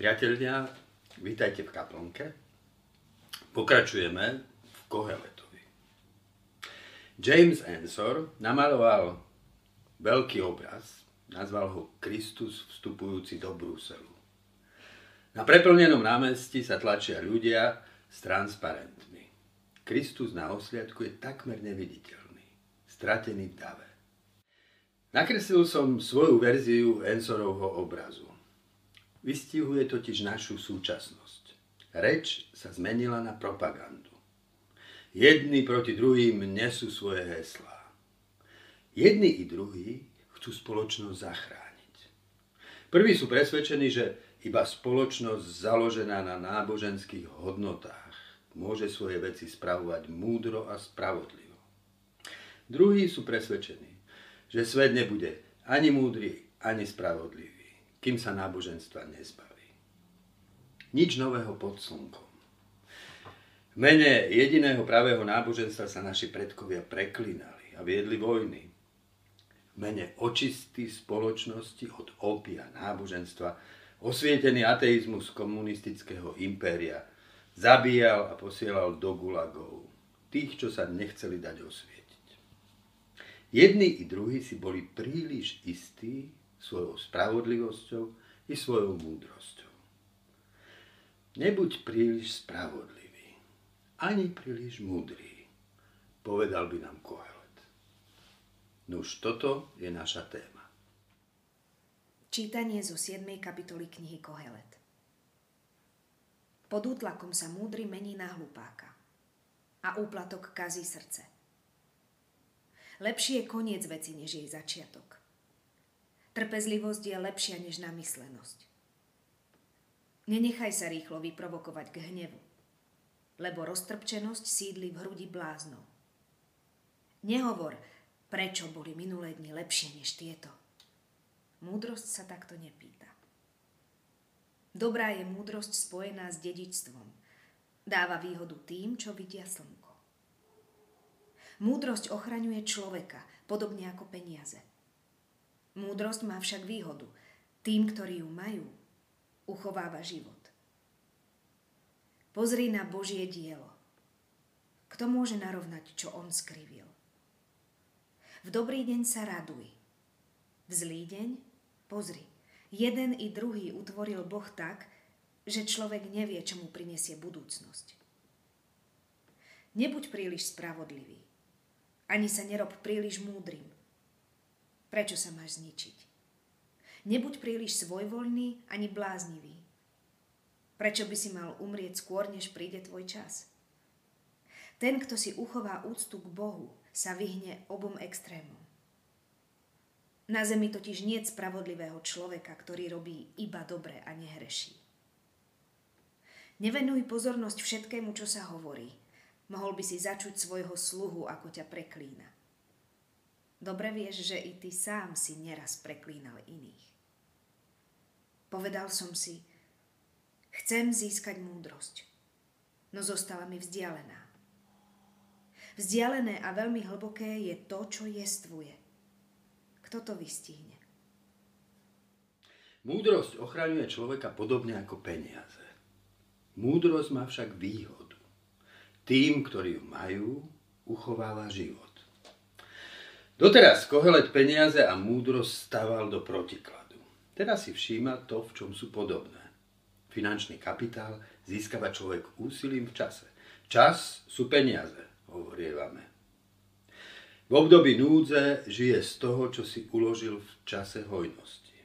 Priatelia, vítajte v kaplnke. Pokračujeme v Koheletovi. James Ensor namaloval veľký obraz, nazval ho Kristus vstupujúci do Bruselu. Na preplnenom námestí sa tlačia ľudia s transparentmi. Kristus na osliadku je takmer neviditeľný, stratený v dave. Nakreslil som svoju verziu Ensorovho obrazu. Vystihuje totiž našu súčasnosť. Reč sa zmenila na propagandu. Jedni proti druhým nesú svoje heslá. Jedni i druhí chcú spoločnosť zachrániť. Prví sú presvedčení, že iba spoločnosť založená na náboženských hodnotách môže svoje veci spravovať múdro a spravodlivo. Druhí sú presvedčení, že svet nebude ani múdry, ani spravodlivý, kým sa náboženstva nezbaví. Nič nového pod slnkom. V mene jediného pravého náboženstva sa naši predkovia preklínali a viedli vojny. V mene očistý spoločnosti od opia náboženstva osvietený ateizmus komunistického impéria zabíjal a posielal do gulagov tých, čo sa nechceli dať osvieť. Jedni i druhí si boli príliš istí svojou spravodlivosťou i svojou múdrosťou. Nebuď príliš spravodlivý, ani príliš múdry, povedal by nám Kohelet. Nuž toto je naša téma. Čítanie zo 7. kapitoly knihy Kohelet. Pod útlakom sa múdry mení na hlupáka a úplatok kazí srdce. Lepší je koniec veci, než jej začiatok. Trpezlivosť je lepšia než namyslenosť. Nenechaj sa rýchlo vyprovokovať k hnevu, lebo roztrpčenosť sídli v hrudi bláznov. Nehovor, prečo boli minulé dni lepšie než tieto. Múdrosť sa takto nepýta. Dobrá je múdrosť spojená s dedičstvom. Dáva výhodu tým, čo vidia slnko. Múdrosť ochraňuje človeka, podobne ako peniaze. Múdrosť má však výhodu. Tým, ktorí ju majú, uchováva život. Pozri na Božie dielo. Kto môže narovnať, čo on skrivil? V dobrý deň sa raduj. V zlý deň pozri. Jeden i druhý utvoril Boh tak, že človek nevie, čo mu prinesie budúcnosť. Nebuď príliš spravodlivý. Ani sa nerob príliš múdrym. Prečo sa máš zničiť? Nebuď príliš svojvoľný ani bláznivý. Prečo by si mal umrieť skôr, než príde tvoj čas? Ten, kto si uchová úctu k Bohu, sa vyhne obom extrémom. Na zemi totiž nie spravodlivého človeka, ktorý robí iba dobre a nehreší. Nevenuj pozornosť všetkému, čo sa hovorí, Mohol by si začuť svojho sluhu, ako ťa preklína. Dobre vieš, že i ty sám si neraz preklínal iných. Povedal som si, chcem získať múdrosť, no zostala mi vzdialená. Vzdialené a veľmi hlboké je to, čo jestvuje. Kto to vystihne? Múdrosť ochraňuje človeka podobne ako peniaze. Múdrosť má však výhod. Tým, ktorí ju majú, uchováva život. Doteraz Kohelet peniaze a múdrosť stával do protikladu. Teraz si všíma to, v čom sú podobné. Finančný kapitál získava človek úsilím v čase. Čas sú peniaze, hovorievame. V období núdze žije z toho, čo si uložil v čase hojnosti.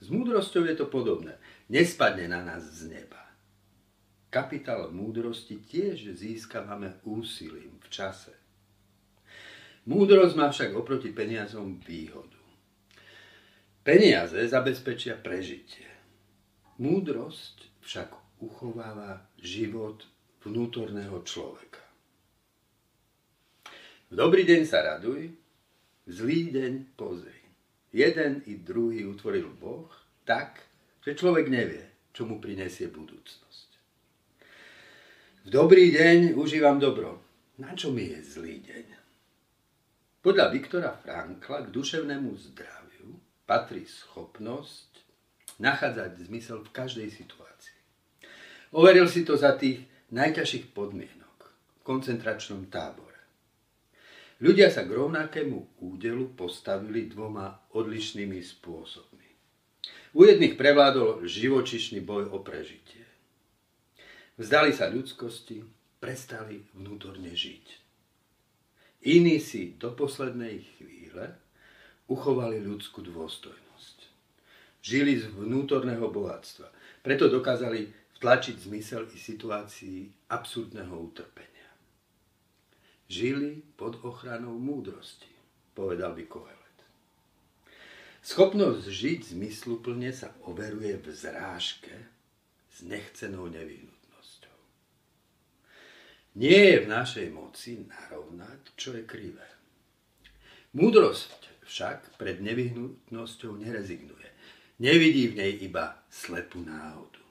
S múdrosťou je to podobné. Nespadne na nás z neba. Kapitál múdrosti tiež získavame úsilím v čase. Múdrosť má však oproti peniazom výhodu. Peniaze zabezpečia prežitie. Múdrosť však uchováva život vnútorného človeka. V dobrý deň sa raduj, v zlý deň pozri. Jeden i druhý utvoril Boh tak, že človek nevie, čo mu prinesie budúcnosť. V dobrý deň užívam dobro. Na čo mi je zlý deň? Podľa Viktora Frankla k duševnému zdraviu patrí schopnosť nachádzať zmysel v každej situácii. Overil si to za tých najťažších podmienok v koncentračnom tábore. Ľudia sa k rovnakému údelu postavili dvoma odlišnými spôsobmi. U jedných prevládol živočišný boj o prežitie. Vzdali sa ľudskosti, prestali vnútorne žiť. Iní si do poslednej chvíle uchovali ľudskú dôstojnosť. Žili z vnútorného bohatstva. Preto dokázali vtlačiť zmysel i situácii absurdného utrpenia. Žili pod ochranou múdrosti, povedal by Kohelet. Schopnosť žiť zmysluplne sa overuje v zrážke s nechcenou nevyhnutnosťou. Nie je v našej moci narovnať, čo je krivé. Múdrosť však pred nevyhnutnosťou nerezignuje. Nevidí v nej iba slepú náhodu.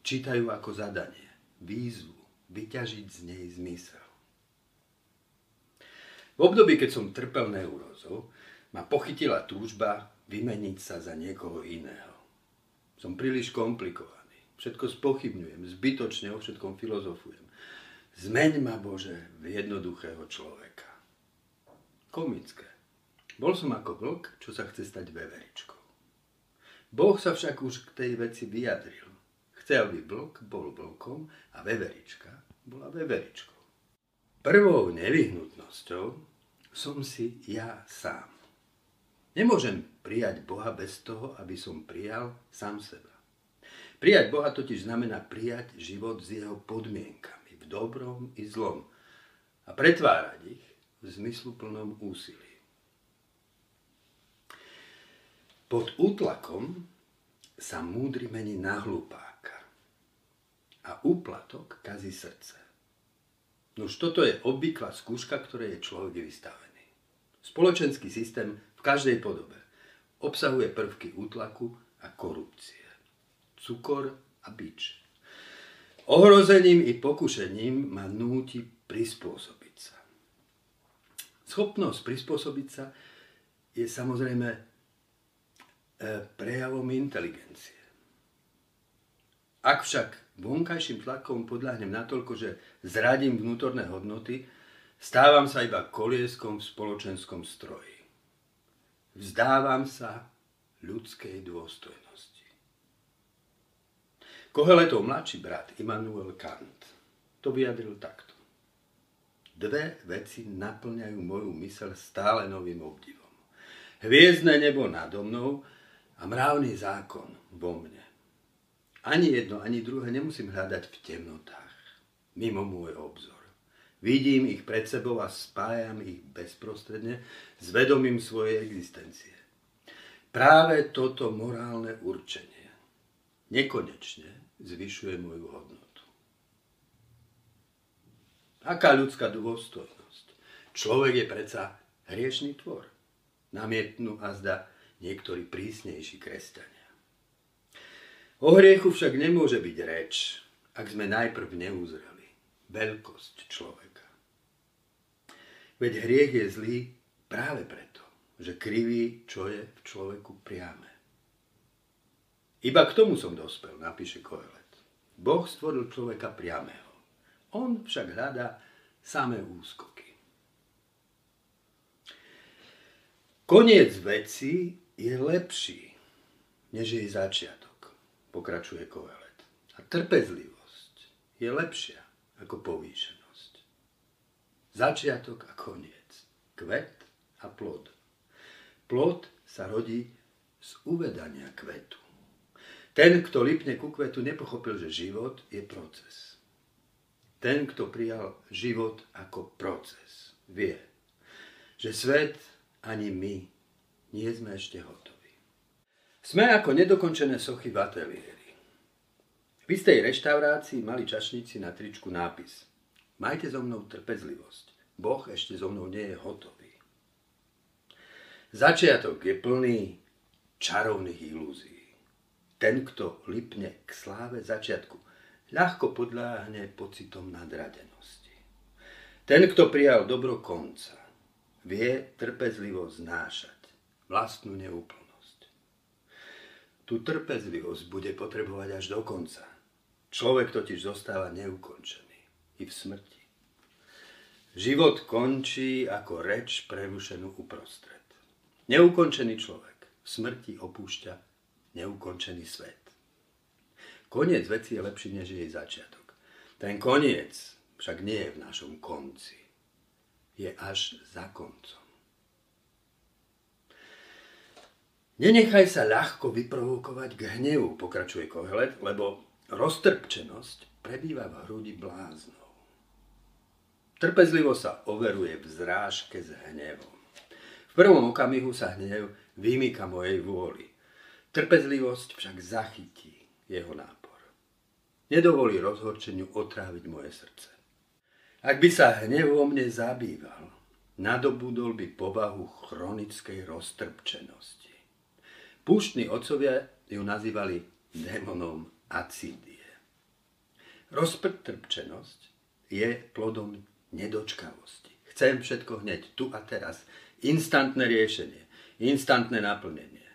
Čítajú ako zadanie, výzvu, vyťažiť z nej zmysel. V období, keď som trpel neurózou, ma pochytila túžba vymeniť sa za niekoho iného. Som príliš komplikovaný. Všetko spochybňujem, zbytočne o všetkom filozofujem. Zmeň ma, Bože, v jednoduchého človeka. Komické. Bol som ako vlk, čo sa chce stať veveričkou. Boh sa však už k tej veci vyjadril. Chcel by vlk, bol vlkom a veverička bola veveričkou. Prvou nevyhnutnosťou som si ja sám. Nemôžem prijať Boha bez toho, aby som prijal sám seba. Prijať Boha totiž znamená prijať život s jeho podmienkami, dobrom i zlom a pretvárať ich v zmysluplnom úsilí. Pod útlakom sa múdry mení na hlupáka a úplatok kazí srdce. Nož toto je obvyklá skúška, ktoré je človek vystavený. Spoločenský systém v každej podobe. Obsahuje prvky útlaku a korupcie. Cukor a bič. Ohrozením i pokušením ma núti prispôsobiť sa. Schopnosť prispôsobiť sa je samozrejme e, prejavom inteligencie. Ak však vonkajším tlakom podľahnem natoľko, že zradím vnútorné hodnoty, stávam sa iba kolieskom v spoločenskom stroji. Vzdávam sa ľudskej dôstojnosti. Koheletov mladší brat Immanuel Kant to vyjadril takto. Dve veci naplňajú moju mysel stále novým obdivom. Hviezdne nebo nado mnou a mravný zákon vo mne. Ani jedno, ani druhé nemusím hľadať v temnotách, mimo môj obzor. Vidím ich pred sebou a spájam ich bezprostredne s vedomím svojej existencie. Práve toto morálne určenie nekonečne zvyšuje moju hodnotu. Aká ľudská dôstojnosť? Človek je predsa hriešný tvor. Namietnú a zda niektorí prísnejší kresťania. O hriechu však nemôže byť reč, ak sme najprv neuzreli veľkosť človeka. Veď hriech je zlý práve preto, že kriví, čo je v človeku priame. Iba k tomu som dospel, napíše Kohelet. Boh stvoril človeka priamého. On však hľadá samé úskoky. Koniec veci je lepší, než jej začiatok, pokračuje Kohelet. A trpezlivosť je lepšia ako povýšenosť. Začiatok a koniec. Kvet a plod. Plod sa rodí z uvedania kvetu. Ten, kto lipne ku kvetu, nepochopil, že život je proces. Ten, kto prijal život ako proces, vie, že svet ani my nie sme ešte hotoví. Sme ako nedokončené sochy v ateliéri. V istej reštaurácii mali čašníci na tričku nápis – Majte so mnou trpezlivosť. Boh ešte so mnou nie je hotový. Začiatok je plný čarovných ilúzií. Ten, kto lipne k sláve začiatku, ľahko podláhne pocitom nadradenosti. Ten, kto prijal dobro konca, vie trpezlivo znášať vlastnú neúplnosť. tú trpezlivosť bude potrebovať až do konca. Človek totiž zostáva neukončený i v smrti. Život končí ako reč prerušenú uprostred. Neukončený človek v smrti opúšťa neukončený svet. Koniec veci je lepší než jej začiatok. Ten koniec však nie je v našom konci. Je až za koncom. Nenechaj sa ľahko vyprovokovať k hnevu, pokračuje Kohelet, lebo roztrpčenosť prebýva v hrudi bláznov. Trpezlivo sa overuje v zrážke s hnevom. V prvom okamihu sa hnev vymýka mojej vôli. Trpezlivosť však zachytí jeho nápor. Nedovolí rozhorčeniu otráviť moje srdce. Ak by sa hnev o mne zabýval, nadobudol by povahu chronickej roztrpčenosti. Púštni otcovia ju nazývali démonom acidie. Rozprtrpčenosť je plodom nedočkavosti. Chcem všetko hneď, tu a teraz. Instantné riešenie, instantné naplnenie.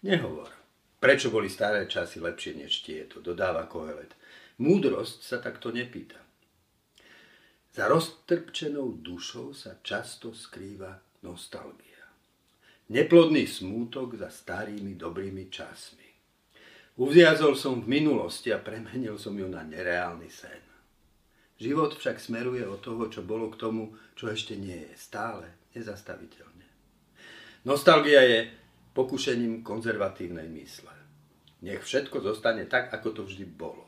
Nehovor, prečo boli staré časy lepšie než tieto, dodáva Kohelet. Múdrosť sa takto nepýta. Za roztrpčenou dušou sa často skrýva nostalgia. Neplodný smútok za starými dobrými časmi. Uvziazol som v minulosti a premenil som ju na nereálny sen. Život však smeruje od toho, čo bolo k tomu, čo ešte nie je. Stále, nezastaviteľne. Nostalgia je pokušením konzervatívnej mysle. Nech všetko zostane tak, ako to vždy bolo.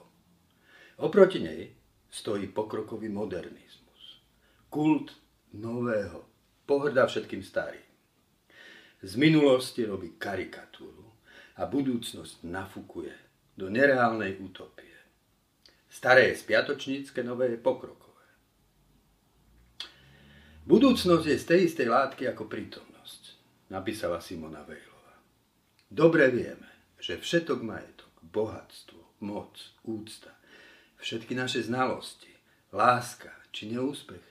Oproti nej stojí pokrokový modernizmus. Kult nového, pohrda všetkým starým. Z minulosti robí karikatúru a budúcnosť nafúkuje do nereálnej utopie. Staré je spiatočnícke, nové je pokrokové. Budúcnosť je z tej istej látky ako prítomnosť, napísala Simona Vejlová. Dobre vieme, že všetok majetok, bohatstvo, moc, úcta, všetky naše znalosti, láska či neúspech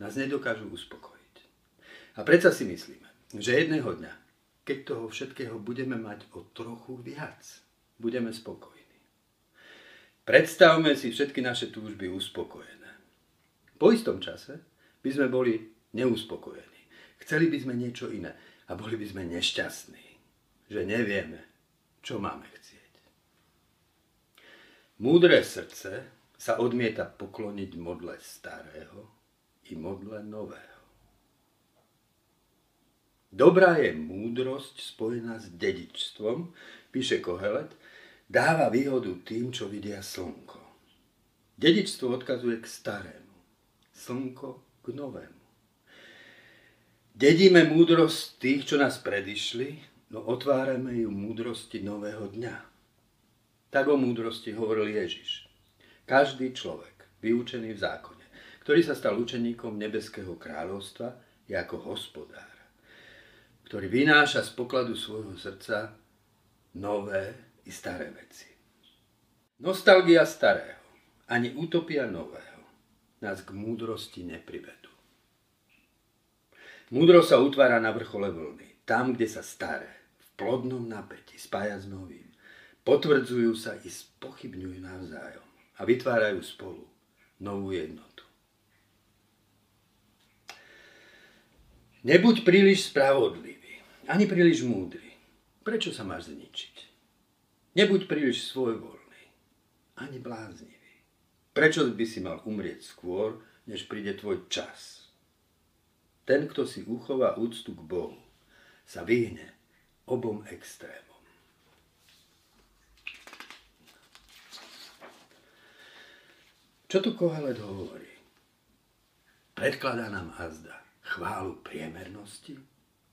nás nedokážu uspokojiť. A predsa si myslíme, že jedného dňa, keď toho všetkého budeme mať o trochu viac, budeme spokojní. Predstavme si všetky naše túžby uspokojené. Po istom čase by sme boli neuspokojení. Chceli by sme niečo iné a boli by sme nešťastní, že nevieme, čo máme chcieť. Múdre srdce sa odmieta pokloniť modle starého i modle nového. Dobrá je múdrosť spojená s dedičstvom, píše Kohelet, dáva výhodu tým, čo vidia slnko. Dedičstvo odkazuje k starému, slnko k novému. Dedíme múdrosť tých, čo nás predišli, no otvárame ju múdrosti nového dňa. Tak o múdrosti hovoril Ježiš. Každý človek, vyučený v zákone, ktorý sa stal učeníkom nebeského kráľovstva, je ako hospodár ktorý vynáša z pokladu svojho srdca nové i staré veci. Nostalgia starého, ani utopia nového nás k múdrosti neprivedú. Múdro sa utvára na vrchole vlny, tam, kde sa staré, plodnom napätí spája s novým. Potvrdzujú sa i spochybňujú navzájom a vytvárajú spolu novú jednotu. Nebuď príliš spravodlivý ani príliš múdry. Prečo sa máš zničiť? Nebuď príliš svojvoľný, ani bláznivý. Prečo by si mal umrieť skôr, než príde tvoj čas? Ten, kto si uchová úctu k Bohu, sa vyhne obom extrémom. Čo tu Kohelet hovorí? Predkladá nám azda chválu priemernosti,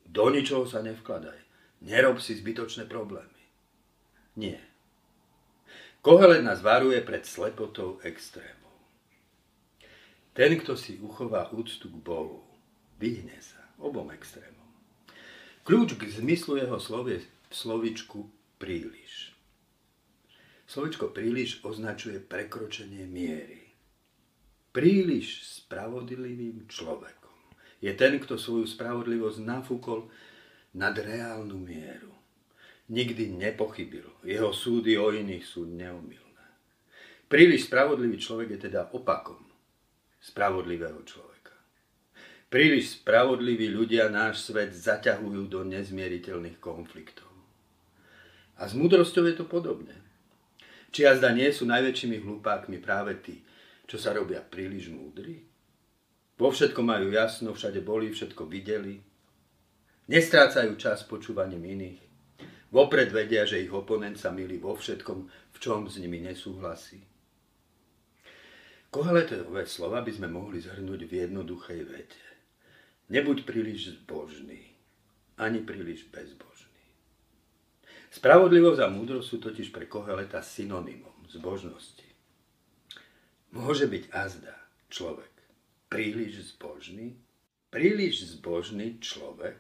do ničoho sa nevkladaj. Nerob si zbytočné problémy. Nie. Kohelet nás varuje pred slepotou extrémov. Ten, kto si uchová úctu k Bohu, vyhne sa obom extrémom. Kľúč k zmyslu jeho slovie v slovičku príliš. Slovičko príliš označuje prekročenie miery. Príliš spravodlivým človekom je ten, kto svoju spravodlivosť nafúkol nad reálnu mieru. nikdy nepochybil. Jeho súdy o iných sú neomilné. Príliš spravodlivý človek je teda opakom spravodlivého človeka. Príliš spravodliví ľudia náš svet zaťahujú do nezmieriteľných konfliktov. A s múdrosťou je to podobne. Či jazda nie sú najväčšími hlupákmi práve tí, čo sa robia príliš múdri? Vo všetko majú jasno, všade boli, všetko videli. Nestrácajú čas počúvaním iných. Vopred vedia, že ich oponent sa milí vo všetkom, v čom s nimi nesúhlasí. Koheletové slova by sme mohli zhrnúť v jednoduchej vete. Nebuď príliš zbožný, ani príliš bezbožný. Spravodlivosť a múdrosť sú totiž pre Koheleta synonymom zbožnosti. Môže byť azda človek príliš zbožný? Príliš zbožný človek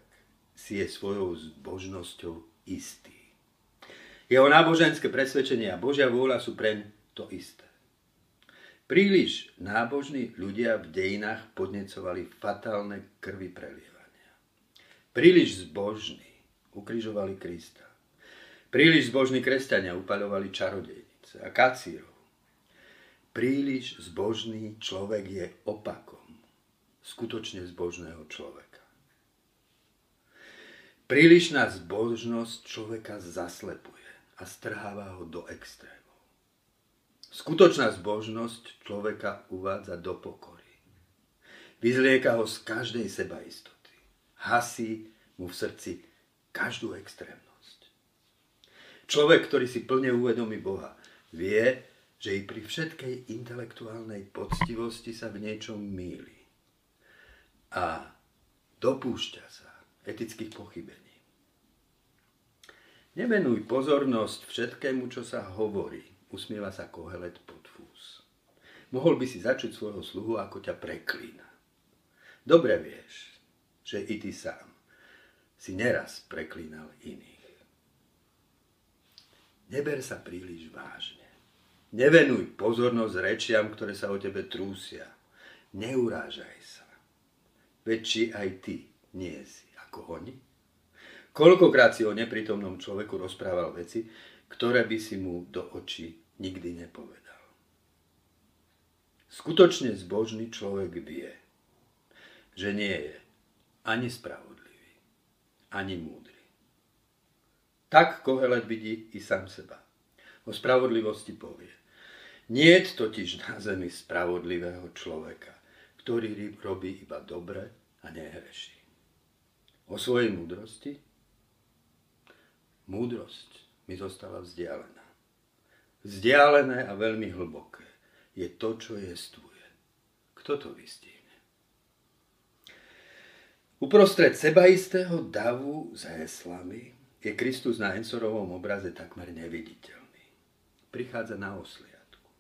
si je svojou zbožnosťou istý. Jeho náboženské presvedčenie a Božia vôľa sú preň to isté. Príliš nábožní ľudia v dejinách podnecovali fatálne krvi prelievania. Príliš zbožní ukrižovali Krista. Príliš zbožní kresťania upaľovali čarodejnice a kacírov. Príliš zbožný človek je opakom skutočne zbožného človeka. Prílišná zbožnosť človeka zaslepuje a strháva ho do extrému. Skutočná zbožnosť človeka uvádza do pokory. Vyzlieka ho z každej sebaistoty. Hasí mu v srdci každú extrémnosť. Človek, ktorý si plne uvedomí Boha, vie, že i pri všetkej intelektuálnej poctivosti sa v niečom míli. A dopúšťa sa etických pochybení. Nevenuj pozornosť všetkému, čo sa hovorí, Usmieva sa Kohelet pod fús. Mohol by si začuť svojho sluhu, ako ťa preklína. Dobre vieš, že i ty sám si neraz preklínal iných. Neber sa príliš vážne. Nevenuj pozornosť rečiam, ktoré sa o tebe trúsia. Neurážaj sa. Veď či aj ty nie si ako oni? Koľkokrát si o neprítomnom človeku rozprával veci, ktoré by si mu do očí nikdy nepovedal. Skutočne zbožný človek vie, že nie je ani spravodlivý, ani múdry. Tak Kohelet vidí i sám seba. O spravodlivosti povie. Nie totiž na zemi spravodlivého človeka, ktorý robí iba dobre a nehreší. O svojej múdrosti? Múdrosť mi zostala vzdialená. Vzdialené a veľmi hlboké je to, čo jestvuje. Kto to vystihne? Uprostred sebaistého davu s heslami je Kristus na Ensorovom obraze takmer neviditeľný. Prichádza na osliadku.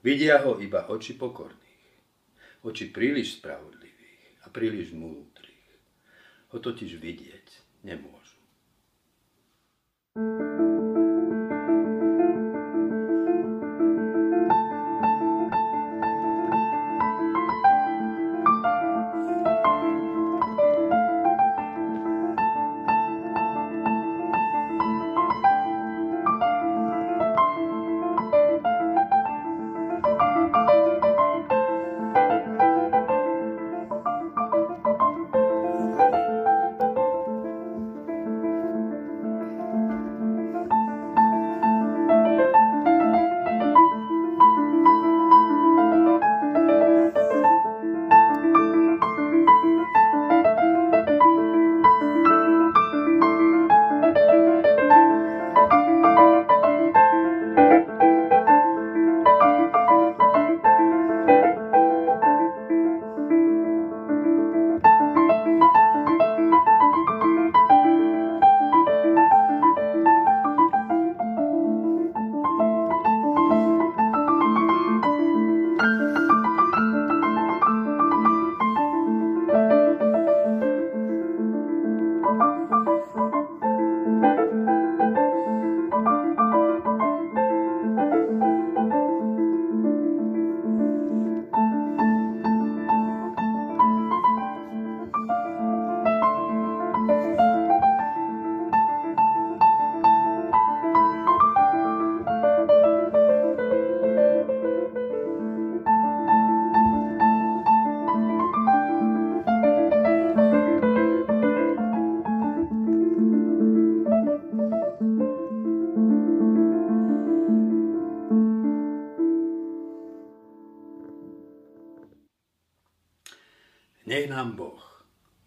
Vidia ho iba oči pokorných, oči príliš spravodlivých a príliš múdrych. Ho totiž vidieť nemôžu. thank you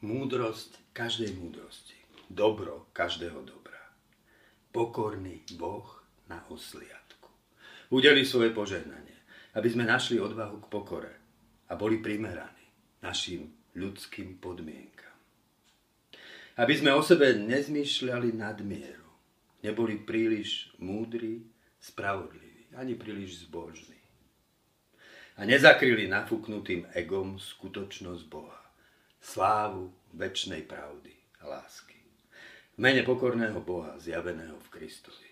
múdrosť každej múdrosti, dobro každého dobra. Pokorný Boh na osliadku. Udeli svoje požehnanie, aby sme našli odvahu k pokore a boli primeraní našim ľudským podmienkam. Aby sme o sebe nezmýšľali nadmieru, neboli príliš múdri, spravodliví, ani príliš zbožní. A nezakryli nafúknutým egom skutočnosť Boha slávu väčšnej pravdy a lásky. V mene pokorného Boha zjaveného v Kristovi.